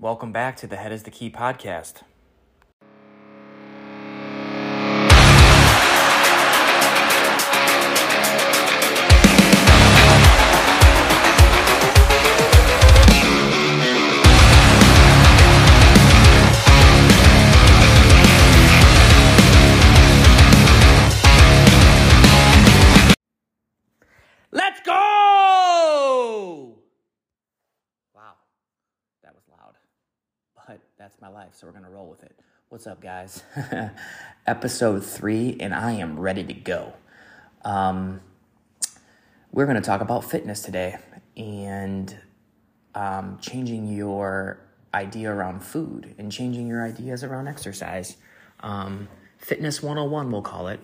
Welcome back to the Head is the Key podcast. Guys? Episode three, and I am ready to go. Um, we're gonna talk about fitness today and um, changing your idea around food and changing your ideas around exercise. Um, fitness 101, we'll call it.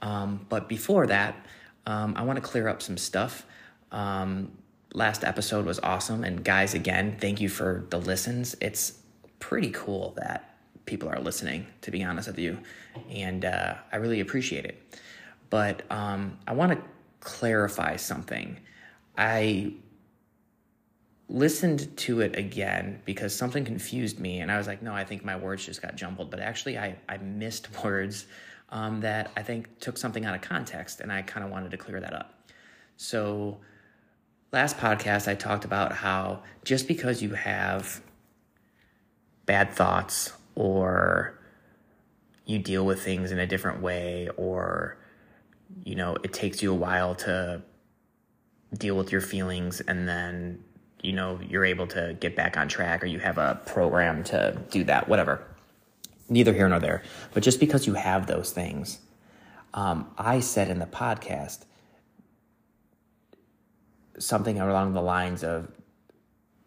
Um, but before that, um, I want to clear up some stuff. Um, last episode was awesome. And guys, again, thank you for the listens. It's pretty cool that people are listening, to be honest with you. And uh, I really appreciate it. But um, I want to clarify something. I listened to it again because something confused me and i was like no i think my words just got jumbled but actually i, I missed words um, that i think took something out of context and i kind of wanted to clear that up so last podcast i talked about how just because you have bad thoughts or you deal with things in a different way or you know it takes you a while to deal with your feelings and then you know you're able to get back on track or you have a program to do that whatever. Neither here nor there. But just because you have those things um, i said in the podcast something along the lines of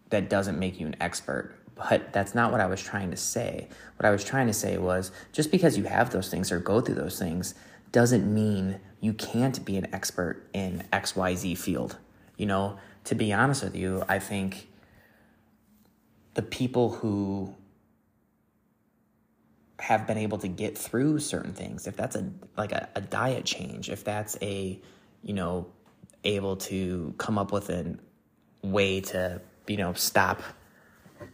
that doesn't make you an expert but that's not what i was trying to say. What i was trying to say was just because you have those things or go through those things doesn't mean you can't be an expert in xyz field. You know to be honest with you, I think the people who have been able to get through certain things, if that's a like a, a diet change, if that's a, you know, able to come up with a way to, you know, stop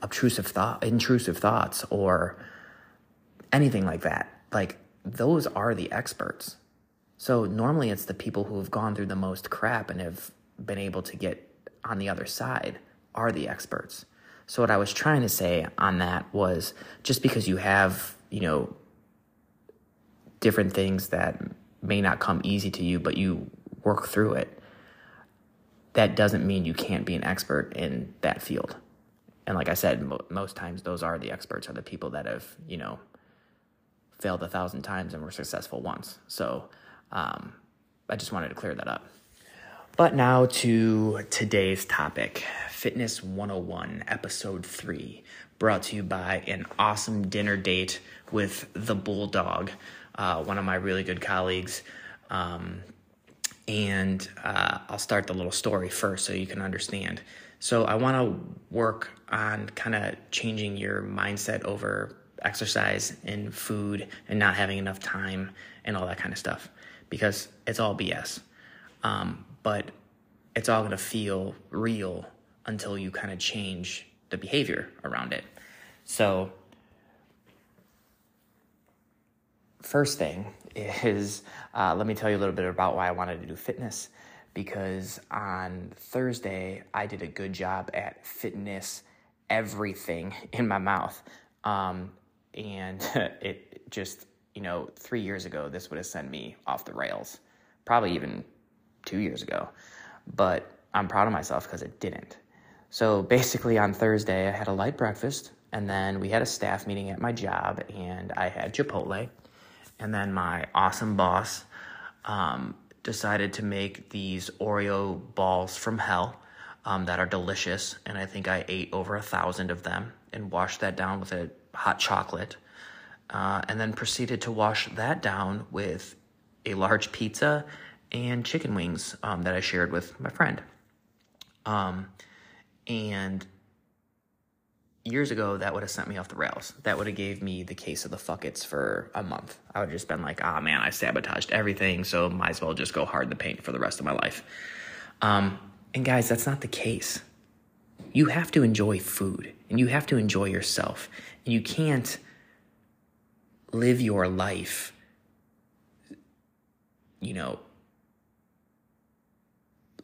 obtrusive thought intrusive thoughts or anything like that. Like those are the experts. So normally it's the people who have gone through the most crap and have been able to get on the other side are the experts. So what I was trying to say on that was just because you have, you know, different things that may not come easy to you, but you work through it, that doesn't mean you can't be an expert in that field. And like I said, mo- most times those are the experts are the people that have, you know, failed a thousand times and were successful once. So um, I just wanted to clear that up. But now to today's topic Fitness 101, Episode 3, brought to you by an awesome dinner date with the Bulldog, uh, one of my really good colleagues. Um, and uh, I'll start the little story first so you can understand. So, I want to work on kind of changing your mindset over exercise and food and not having enough time and all that kind of stuff because it's all BS. Um, but it's all going to feel real until you kind of change the behavior around it. So, first thing is uh, let me tell you a little bit about why I wanted to do fitness. Because on Thursday, I did a good job at fitness everything in my mouth. Um, and it just, you know, three years ago, this would have sent me off the rails. Probably even two years ago. But I'm proud of myself because it didn't. So basically, on Thursday, I had a light breakfast, and then we had a staff meeting at my job, and I had Chipotle. And then my awesome boss um, decided to make these Oreo balls from hell um, that are delicious. And I think I ate over a thousand of them and washed that down with a hot chocolate. Uh, and then proceeded to wash that down with a large pizza and chicken wings um, that I shared with my friend. Um, and years ago, that would have sent me off the rails. That would have gave me the case of the fuckets for a month. I would have just been like, ah, oh, man, I sabotaged everything, so might as well just go hard in the paint for the rest of my life. Um, and guys, that's not the case. you have to enjoy food and you have to enjoy yourself. And you can't live your life, you know,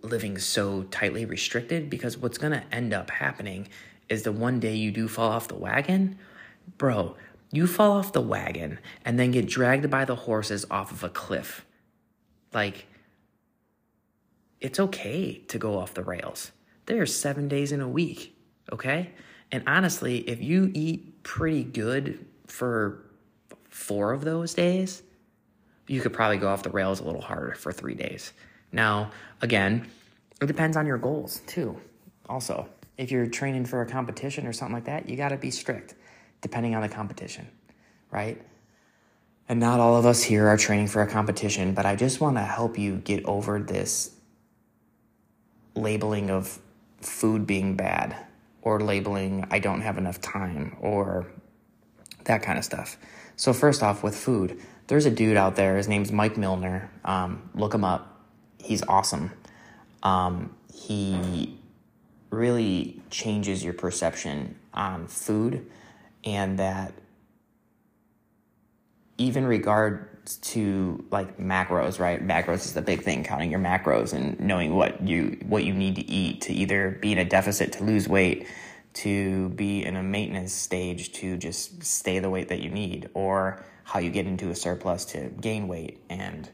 living so tightly restricted because what's going to end up happening is the one day you do fall off the wagon, bro, you fall off the wagon and then get dragged by the horses off of a cliff. Like, it's okay to go off the rails. There's seven days in a week, okay? And honestly, if you eat pretty good for four of those days, you could probably go off the rails a little harder for three days. Now, again, it depends on your goals too. Also, if you're training for a competition or something like that, you got to be strict depending on the competition, right? And not all of us here are training for a competition, but I just want to help you get over this labeling of food being bad or labeling I don't have enough time or that kind of stuff. So, first off, with food, there's a dude out there. His name's Mike Milner. Um, look him up. He's awesome. Um, he really changes your perception on food and that even regards to like macros right? Macros is the big thing counting your macros and knowing what you what you need to eat to either be in a deficit to lose weight to be in a maintenance stage to just stay the weight that you need or how you get into a surplus to gain weight and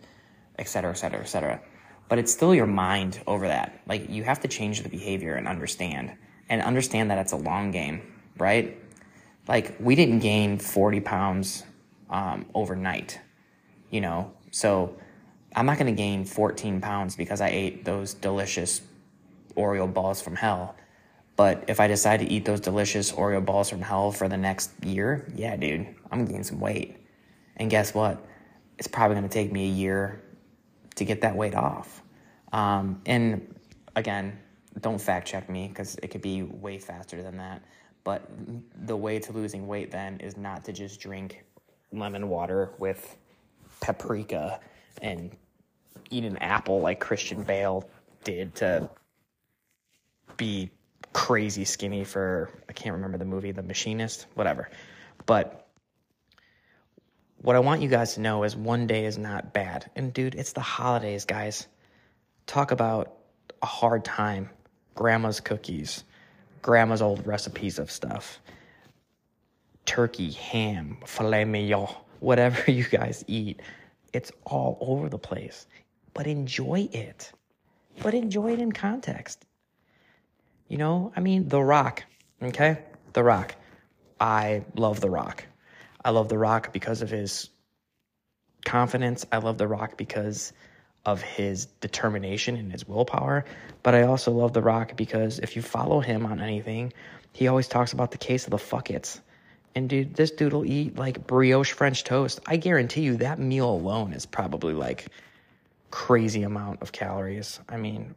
et cetera et cetera et cetera but it's still your mind over that like you have to change the behavior and understand and understand that it's a long game right like we didn't gain 40 pounds um, overnight, you know. So I'm not going to gain 14 pounds because I ate those delicious Oreo balls from hell. But if I decide to eat those delicious Oreo balls from hell for the next year, yeah, dude, I'm gonna gain some weight. And guess what? It's probably gonna take me a year to get that weight off. Um, and again, don't fact check me because it could be way faster than that. But the way to losing weight then is not to just drink lemon water with paprika and eat an apple like Christian Bale did to be crazy skinny for I can't remember the movie, The Machinist, whatever. But what I want you guys to know is one day is not bad. And dude, it's the holidays, guys. Talk about a hard time. Grandma's cookies, grandma's old recipes of stuff turkey, ham, filet mignon, whatever you guys eat. It's all over the place. But enjoy it. But enjoy it in context. You know, I mean, The Rock, okay? The Rock. I love The Rock. I love The Rock because of his confidence. I love The Rock because of his determination and his willpower. But I also love The Rock because if you follow him on anything, he always talks about the case of the fuckets. And dude, this dude will eat like brioche French toast. I guarantee you that meal alone is probably like crazy amount of calories. I mean,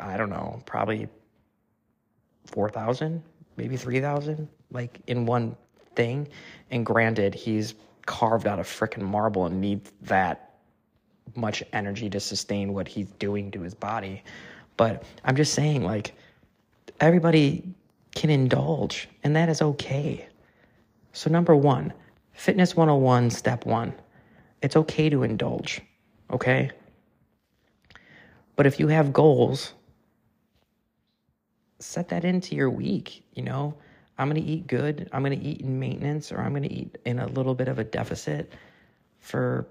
I don't know, probably 4,000, maybe 3,000, like in one thing. And granted, he's carved out of freaking marble and needs that much energy to sustain what he's doing to his body. But I'm just saying, like, everybody can indulge, and that is okay. So, number one, Fitness 101, step one. It's okay to indulge, okay? But if you have goals, set that into your week, you know? I'm going to eat good. I'm going to eat in maintenance or I'm going to eat in a little bit of a deficit for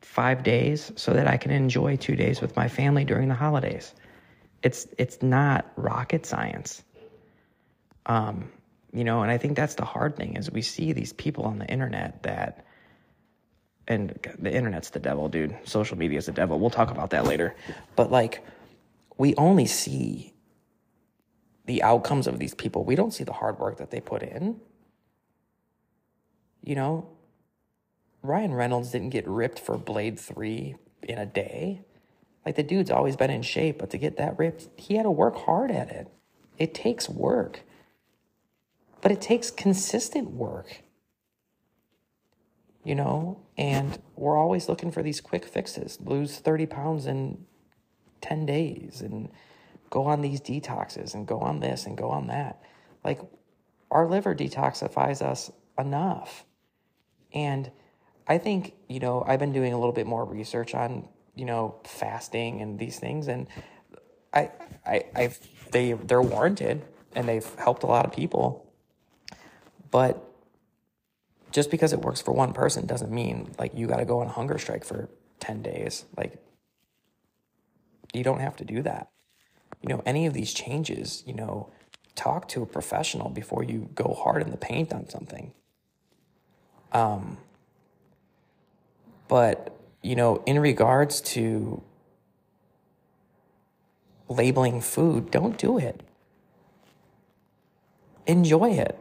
five days so that I can enjoy two days with my family during the holidays. It's it's not rocket science. Um, you know and i think that's the hard thing is we see these people on the internet that and the internet's the devil dude social media is the devil we'll talk about that later but like we only see the outcomes of these people. We don't see the hard work that they put in. You know ryan reynolds didn't get ripped for blade 3 in a day. Like the dude's always been in shape but to get that ripped he had to work hard at it. It takes work but it takes consistent work. You know, and we're always looking for these quick fixes. Lose 30 pounds in 10 days and go on these detoxes and go on this and go on that. Like our liver detoxifies us enough. And I think, you know, I've been doing a little bit more research on, you know, fasting and these things and I I I've they they're warranted and they've helped a lot of people. But just because it works for one person doesn't mean like you got to go on a hunger strike for 10 days. Like you don't have to do that. You know, any of these changes, you know, talk to a professional before you go hard in the paint on something. Um but you know, in regards to labeling food, don't do it. Enjoy it,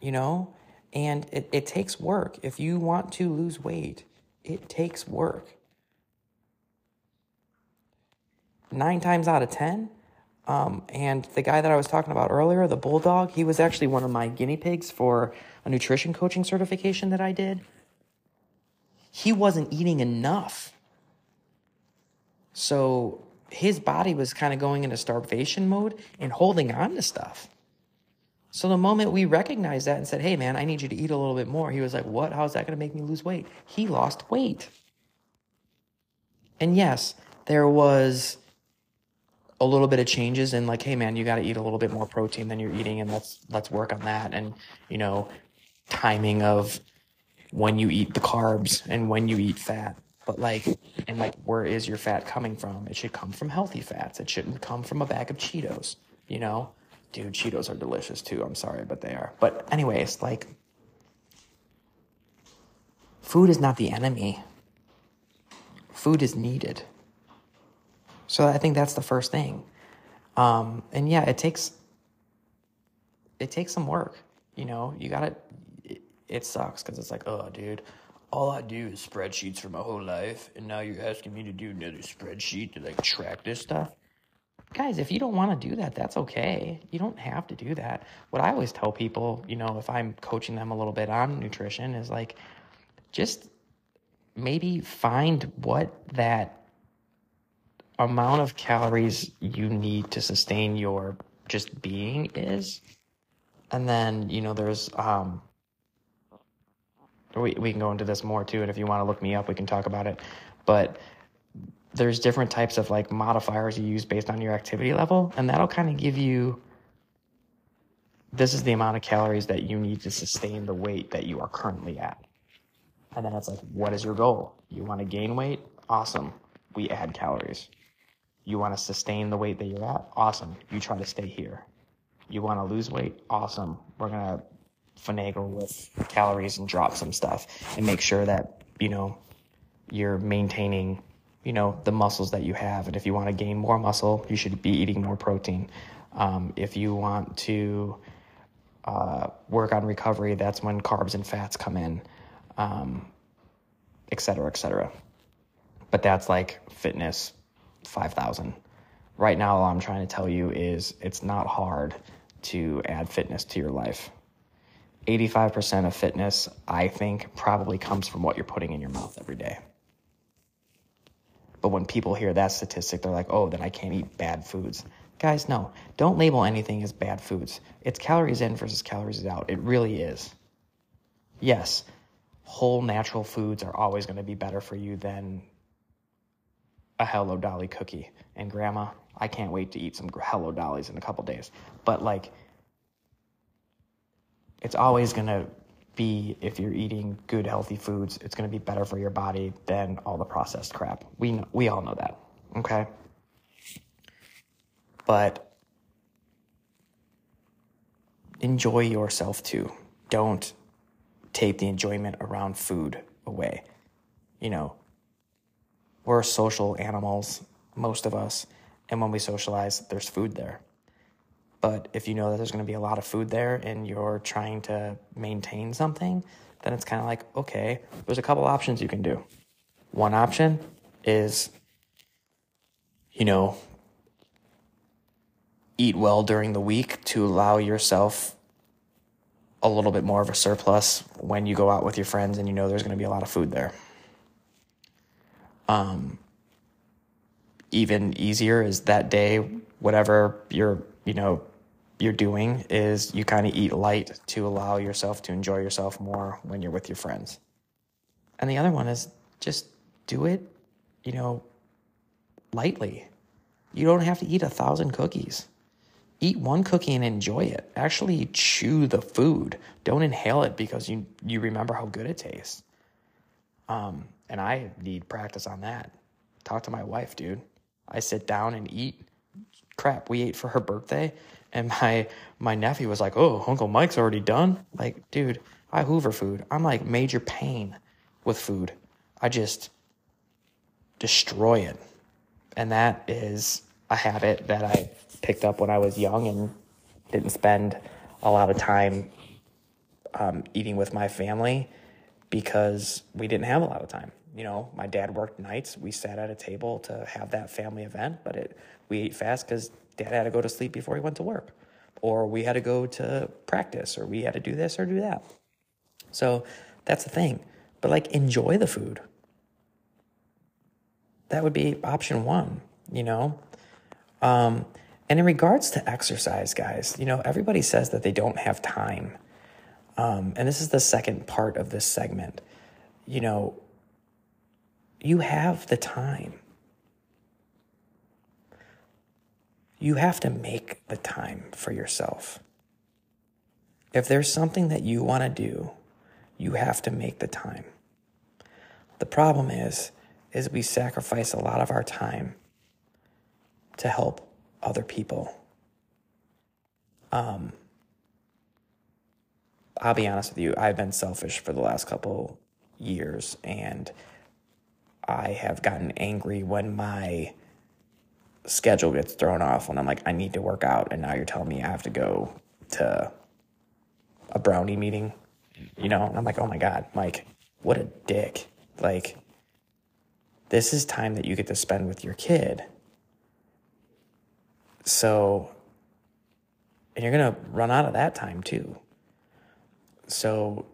you know? And it, it takes work. If you want to lose weight, it takes work. Nine times out of 10, um, and the guy that I was talking about earlier, the bulldog, he was actually one of my guinea pigs for a nutrition coaching certification that I did. He wasn't eating enough. So his body was kind of going into starvation mode and holding on to stuff. So the moment we recognized that and said, hey, man, I need you to eat a little bit more, he was like, what? How is that going to make me lose weight? He lost weight. And yes, there was a little bit of changes and like, hey, man, you got to eat a little bit more protein than you're eating, and let's let's work on that. And you know, timing of when you eat the carbs and when you eat fat. But like, and like, where is your fat coming from? It should come from healthy fats. It shouldn't come from a bag of Cheetos, you know? Dude, Cheetos are delicious too. I'm sorry, but they are. But, anyways, like, food is not the enemy, food is needed. So I think that's the first thing. Um, and yeah, it takes it takes some work. You know, you gotta. It, it sucks because it's like, oh, dude, all I do is spreadsheets for my whole life, and now you're asking me to do another spreadsheet to like track this stuff guys, if you don't want to do that, that's okay. You don't have to do that. What I always tell people, you know, if I'm coaching them a little bit on nutrition, is like just maybe find what that amount of calories you need to sustain your just being is. And then, you know, there's, um, we, we can go into this more too. And if you want to look me up, we can talk about it. But there's different types of like modifiers you use based on your activity level and that'll kind of give you this is the amount of calories that you need to sustain the weight that you are currently at and then it's like what is your goal you want to gain weight awesome we add calories you want to sustain the weight that you're at? Awesome. You try to stay here. You want to lose weight? Awesome. We're going to finagle with calories and drop some stuff and make sure that you know you're maintaining you know the muscles that you have. And if you want to gain more muscle you should be eating more protein. Um, if you want to uh, work on recovery that's when carbs and fats come in um, et cetera et cetera. But that's like fitness 5000 right now all i'm trying to tell you is it's not hard to add fitness to your life 85% of fitness i think probably comes from what you're putting in your mouth every day but when people hear that statistic, they're like, oh, then I can't eat bad foods. Guys, no, don't label anything as bad foods. It's calories in versus calories out. It really is. Yes, whole natural foods are always going to be better for you than a Hello Dolly cookie. And grandma, I can't wait to eat some Hello Dollies in a couple days. But like, it's always to be if you're eating good healthy foods it's to be better for your body than all the processed crap we know, we all know that okay but enjoy yourself too don't take the enjoyment around food away you know we're social animals most of us and when we socialize there's food there but if you know that there's going to be a lot of food there and you're trying to maintain something, then it's kind of like, okay, there's a couple options you can do. One option is, you know, eat well during the week to allow yourself a little bit more of a surplus when you go out with your friends and you know there's going to be a lot of food there. Um, even easier is that day whatever you're, you know, you're doing is you kind of eat light to allow yourself to enjoy yourself more when you're with your friends. And the other one is just do it, you know, lightly. You don't have to eat a thousand cookies. Eat one cookie and enjoy it. Actually chew the food. Don't inhale it because you you remember how good it tastes. Um, and I need practice on that. Talk to my wife, dude. I sit down and eat. Crap, we ate for her birthday, and my my nephew was like, "Oh, Uncle Mike's already done." Like, dude, I Hoover food. I'm like major pain with food. I just destroy it, and that is a habit that I picked up when I was young and didn't spend a lot of time um, eating with my family because we didn't have a lot of time. You know, my dad worked nights. We sat at a table to have that family event, but it we ate fast because dad had to go to sleep before he went to work, or we had to go to practice, or we had to do this or do that. So that's the thing. But like, enjoy the food. That would be option one. You know, um, and in regards to exercise, guys, you know, everybody says that they don't have time. Um, and this is the second part of this segment. You know, you have the time. You have to make the time for yourself. If there's something that you want to do, you have to make the time. The problem is is we sacrifice a lot of our time to help other people. Um, I'll be honest with you, I've been selfish for the last couple years and I have gotten angry when my schedule gets thrown off when I'm like, I need to work out, and now you're telling me I have to go to a brownie meeting, you know? And I'm like, oh my God, Mike, what a dick. Like, this is time that you get to spend with your kid. So, and you're going to run out of that time too. So,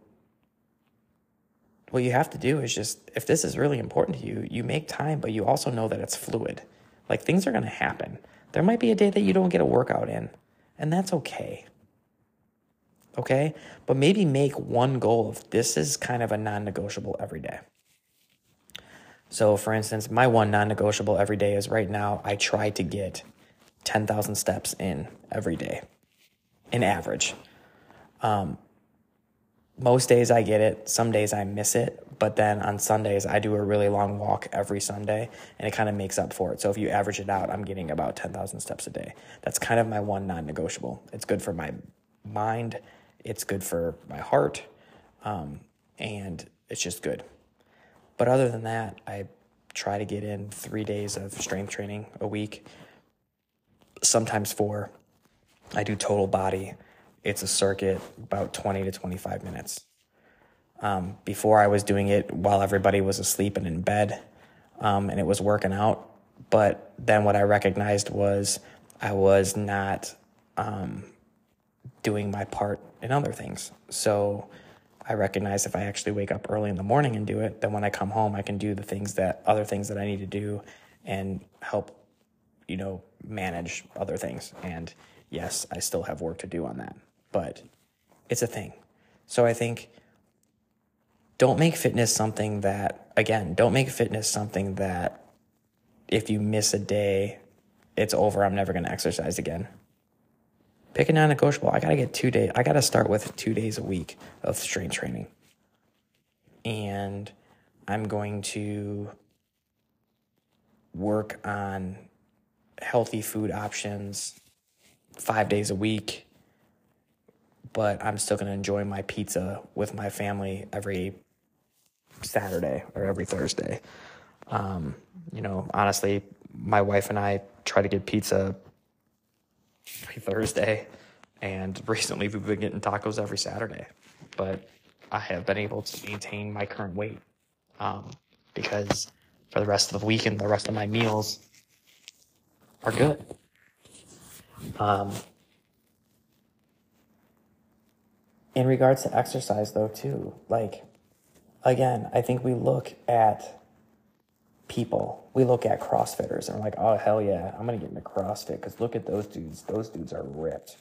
what you have to do is just, if this is really important to you, you make time, but you also know that it's fluid. Like things are going to happen. There might be a day that you don't get a workout in, and that's okay. Okay? But maybe make one goal of this is kind of a non negotiable every day. So, for instance, my one non negotiable every day is right now I try to get 10,000 steps in every day, in average. Um, most days I get it, some days I miss it, but then on Sundays I do a really long walk every Sunday and it kind of makes up for it. So if you average it out, I'm getting about 10,000 steps a day. That's kind of my one non negotiable. It's good for my mind, it's good for my heart, um, and it's just good. But other than that, I try to get in three days of strength training a week, sometimes four. I do total body. It's a circuit, about 20 to 25 minutes. Um, before I was doing it while everybody was asleep and in bed, um, and it was working out. But then what I recognized was I was not um, doing my part in other things. So I recognize if I actually wake up early in the morning and do it, then when I come home, I can do the things that other things that I need to do and help, you know, manage other things. And yes, I still have work to do on that, but it's a thing. So I think don't make fitness something that, again, don't make fitness something that if you miss a day, it's over. I'm never going to exercise again. Pick a non negotiable. I got to get two days. I got to start with two days a week of strength training. And I'm going to work on healthy food options five days a week. But I'm still going to enjoy my pizza with my family every Saturday or every Thursday. Um, you know, honestly, my wife and I try to get pizza every Thursday. And recently we've been getting tacos every Saturday. But I have been able to maintain my current weight um, because for the rest of the week and the rest of my meals are good. Um, in regards to exercise, though, too, like, again, I think we look at people, we look at CrossFitters and we're like, oh, hell yeah, I'm to get into CrossFit because look at those dudes. Those dudes are ripped.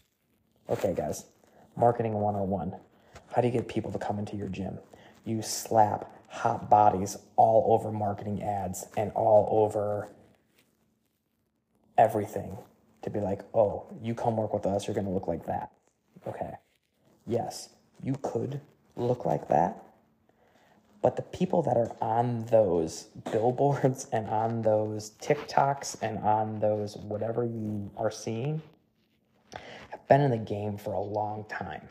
Okay, guys, marketing 101. How do you get people to come into your gym? You slap hot bodies all over marketing ads and all over everything to be like, oh, you come work with us, you're to look like that. Okay. Yes, you could look like that. But the people that are on those billboards and on those TikToks and on those whatever you are seeing have been in the game for a long time.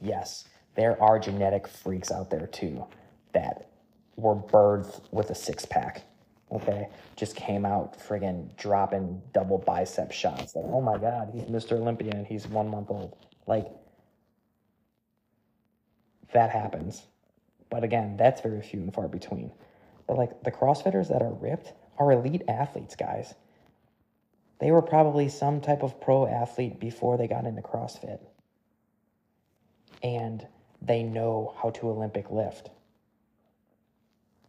Yes, there are genetic freaks out there too that were birthed with a six pack okay, just came out friggin' dropping double bicep shots. Like, oh my God, he's Mr. Olympia and he's one month old. Like, that happens. But again, that's very few and far between. But like the CrossFitters that are ripped are elite athletes, guys. They were probably some type of pro athlete before they got into CrossFit. And they know how to Olympic lift.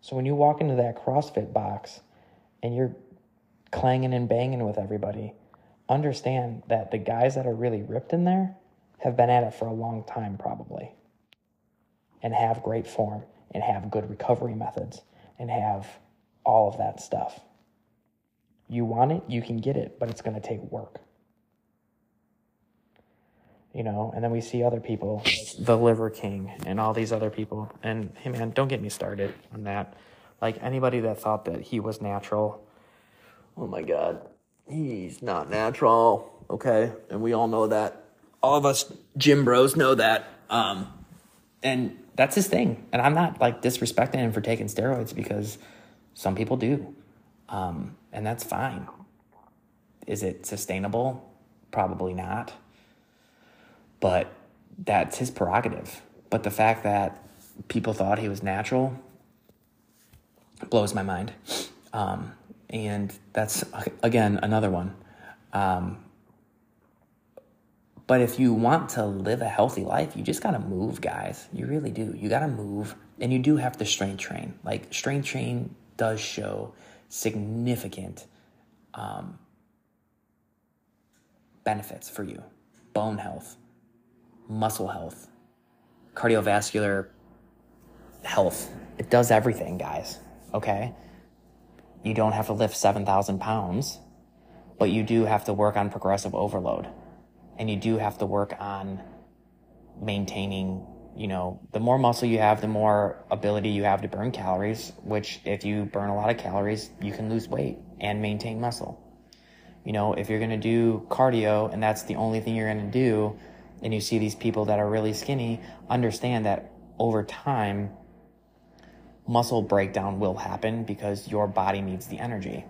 So when you walk into that CrossFit box and you're clanging and banging with everybody, understand that the guys that are really ripped in there have been at it for a long time, probably, and have great form and have good recovery methods and have all of that stuff. You want it, you can get it, but it's going to take work. You know, and then we see other people, the Liver King, and all these other people. And hey, man, don't get me started on that. Like anybody that thought that he was natural, oh my God, he's not natural. Okay. And we all know that. All of us gym bros know that. Um, and that's his thing. And I'm not like disrespecting him for taking steroids because some people do. Um, and that's fine. Is it sustainable? Probably not. But that's his prerogative. But the fact that people thought he was natural blows my mind. Um, and that's, again, another one. Um, but if you want to live a healthy life, you just got to move, guys. You really do. You got to move, and you do have to strength train. Like, strength train does show significant um, benefits for you bone health, muscle health, cardiovascular health. It does everything, guys. Okay? You don't have to lift 7,000 pounds, but you do have to work on progressive overload. And you do have to work on maintaining, you know, the more muscle you have, the more ability you have to burn calories, which if you burn a lot of calories, you can lose weight and maintain muscle. You know, if you're going to do cardio and that's the only thing you're going to do, and you see these people that are really skinny, understand that over time, muscle breakdown will happen because your body needs the energy.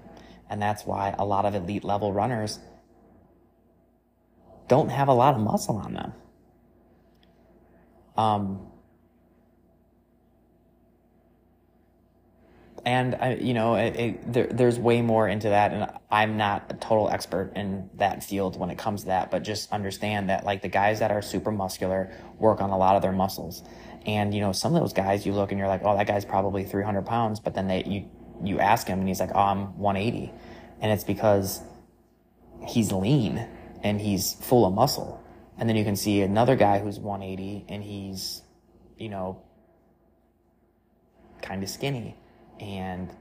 And that's why a lot of elite level runners don't have a lot of muscle on them. Um, and I, you know, it, it, there, there's way more into that, and I'm not a total expert in that field when it comes to that. But just understand that, like the guys that are super muscular work on a lot of their muscles, and, you know, some of those guys you look and you're like, oh, that guy's probably 300 pounds. But then they, you, you ask him and he's like, oh, I'm 180. And it's because he's lean and he's full of muscle. And then you can see another guy who's 180 and he's, you know, kind of skinny. And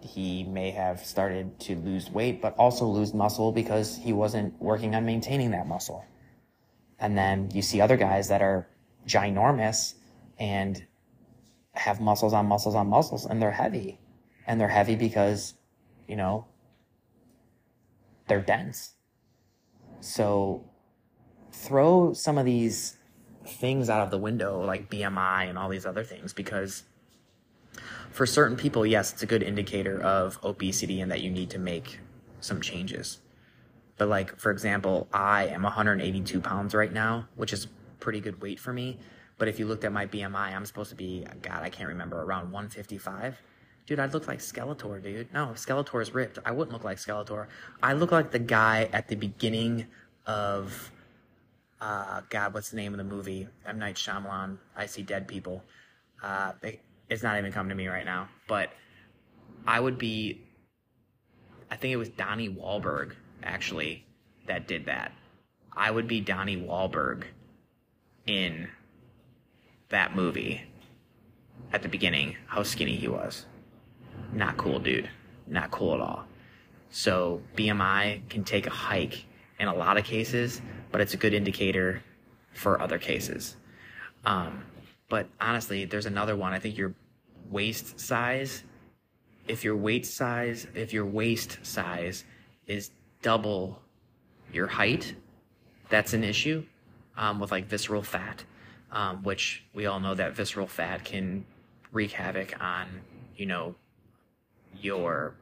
he may have started to lose weight, but also lose muscle because he wasn't working on maintaining that muscle. And then you see other guys that are ginormous and have muscles on muscles on muscles and they're heavy. And they're heavy because, you know, they're dense. So throw some of these things out of the window, like BMI and all these other things, because for certain people, yes, it's a good indicator of obesity and that you need to make some changes. But, like, for example, I am 182 pounds right now, which is pretty good weight for me. But if you looked at my BMI, I'm supposed to be, God, I can't remember, around 155. Dude, I'd look like Skeletor, dude. No, Skeletor is ripped. I wouldn't look like Skeletor. I look like the guy at the beginning of, uh, God, what's the name of the movie? M. Night Shyamalan, I See Dead People. Uh, it's not even coming to me right now. But I would be. I think it was Donnie Wahlberg actually that did that. I would be Donnie Wahlberg in that movie at the beginning, how skinny he was. Not cool, dude. Not cool at all. So BMI can take a hike in a lot of cases, but it's a good indicator for other cases. Um, but honestly, there's another one. I think your waist size, if your weight size, if your waist size is double your height, that's an issue um, with like visceral fat, um, which we all know that visceral fat can wreak havoc on, you know, your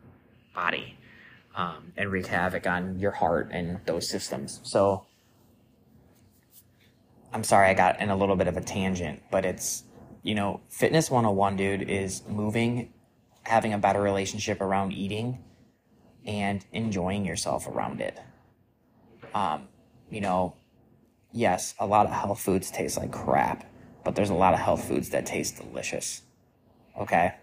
body um, and wreak havoc on your heart and those systems. So I'm sorry I got in a little bit of a tangent, but it's, you know, Fitness 101, dude, is moving, having a better relationship around eating and enjoying yourself around it. Um, you know, yes, a lot of health foods taste like crap, but there's a lot of health foods that taste delicious. Okay?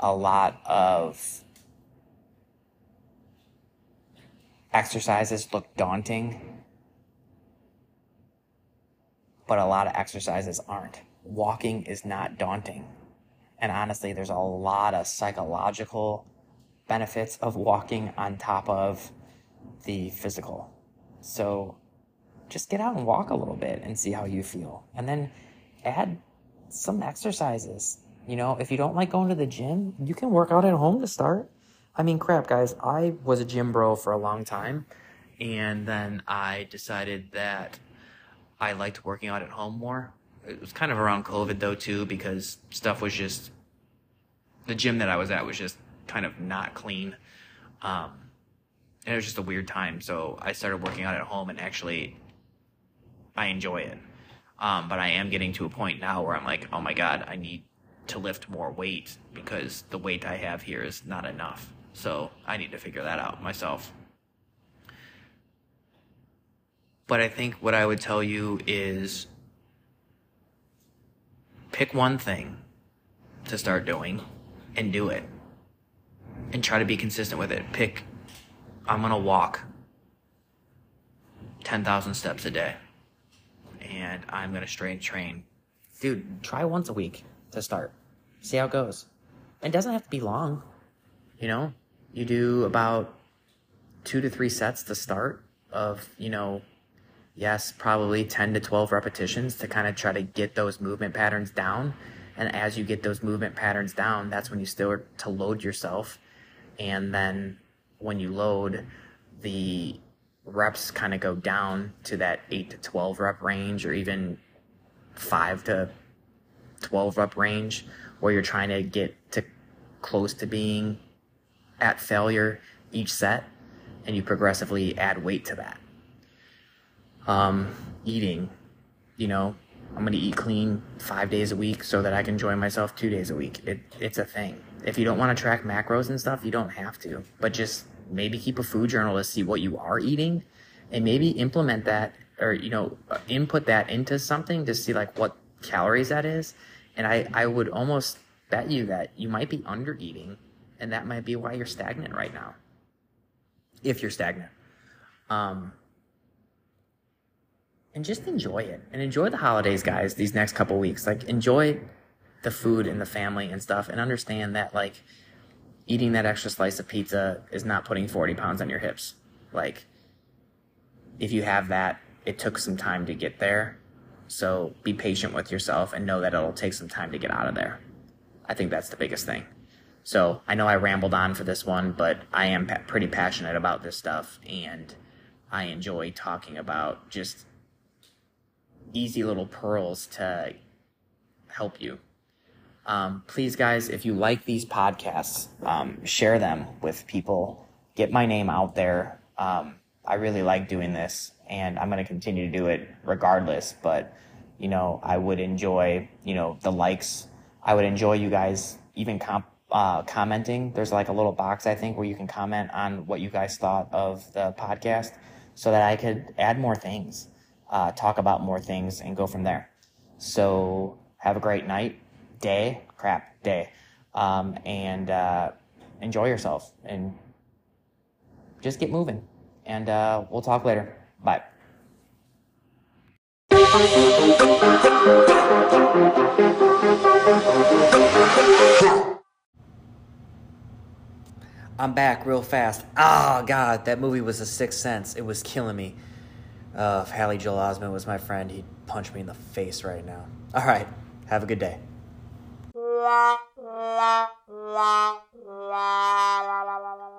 A lot of exercises look daunting, but a lot of exercises aren't. Walking is not daunting. And honestly, there's a lot of psychological benefits of walking on top of the physical. So just get out and walk a little bit and see how you feel. And then add some exercises. You know, if you don't like going to the gym, you can work out at home to start. I mean, crap, guys, I was a gym bro for a long time. And then I decided that I liked working out at home more. It was kind of around COVID though, too, because stuff was just, the gym that I was at was just kind of not clean. Um, and it was just a weird time. So I started working out at home and actually I enjoy it. Um, but I am getting to a point now where I'm like, oh my God, I need to lift more weight because the weight I have here is not enough. So I need to figure that out myself. But I think what I would tell you is pick one thing to start doing and do it. And try to be consistent with it. Pick, I'm going to walk 10,000 steps a day and I'm gonna strength train. Dude, try once a week to start. See how it goes. It doesn't have to be long. You know, you do about two to three sets to start of, you know, yes, probably 10 to 12 repetitions to kind of try to get those movement patterns down. And as you get those movement patterns down, that's when you start to load yourself. And then when you load, the reps kind of go down to that 8 to 12 rep range or even 5 to 12 rep range where you're trying to get to close to being at failure each set and you progressively add weight to that. Um, eating you know i'm going to eat clean five days a week so that i can enjoy myself two days a week. It, it's a thing. If you don't want to track macros and stuff you don't have to but just maybe keep a food journal to see what you are eating and maybe implement that or you know input that into something to see like what calories that is and i i would almost bet you that you might be under eating and that might be why you're stagnant right now if you're stagnant um and just enjoy it and enjoy the holidays guys these next couple weeks like enjoy the food and the family and stuff and understand that like eating that extra slice of pizza is not putting 40 pounds on your hips. Like, if you have that, it took some time to get there. So be patient with yourself and know that it'll take some time to get out of there. I think that's the biggest thing. So I know I rambled on for this one, but I am pa- pretty passionate about this stuff and I enjoy talking about just easy little pearls to help you um, please, guys, if you like these podcasts, um, share them with people. Get my name out there. Um, I really like doing this, and I'm going to continue to do it regardless. But you know, I would enjoy you know the likes. I would enjoy you guys even comp- uh, commenting. There's like a little box I think where you can comment on what you guys thought of the podcast, so that I could add more things, uh, talk about more things, and go from there. So have a great night day, crap, day. um, and uh, enjoy yourself and just get moving. And uh, we'll talk later. Bye. I'm back real fast. Oh, God, that movie was a sixth sense. It was killing me. Uh, if Haley Joel Osment was my friend, he'd punch me in the face right now. All right, have a good day.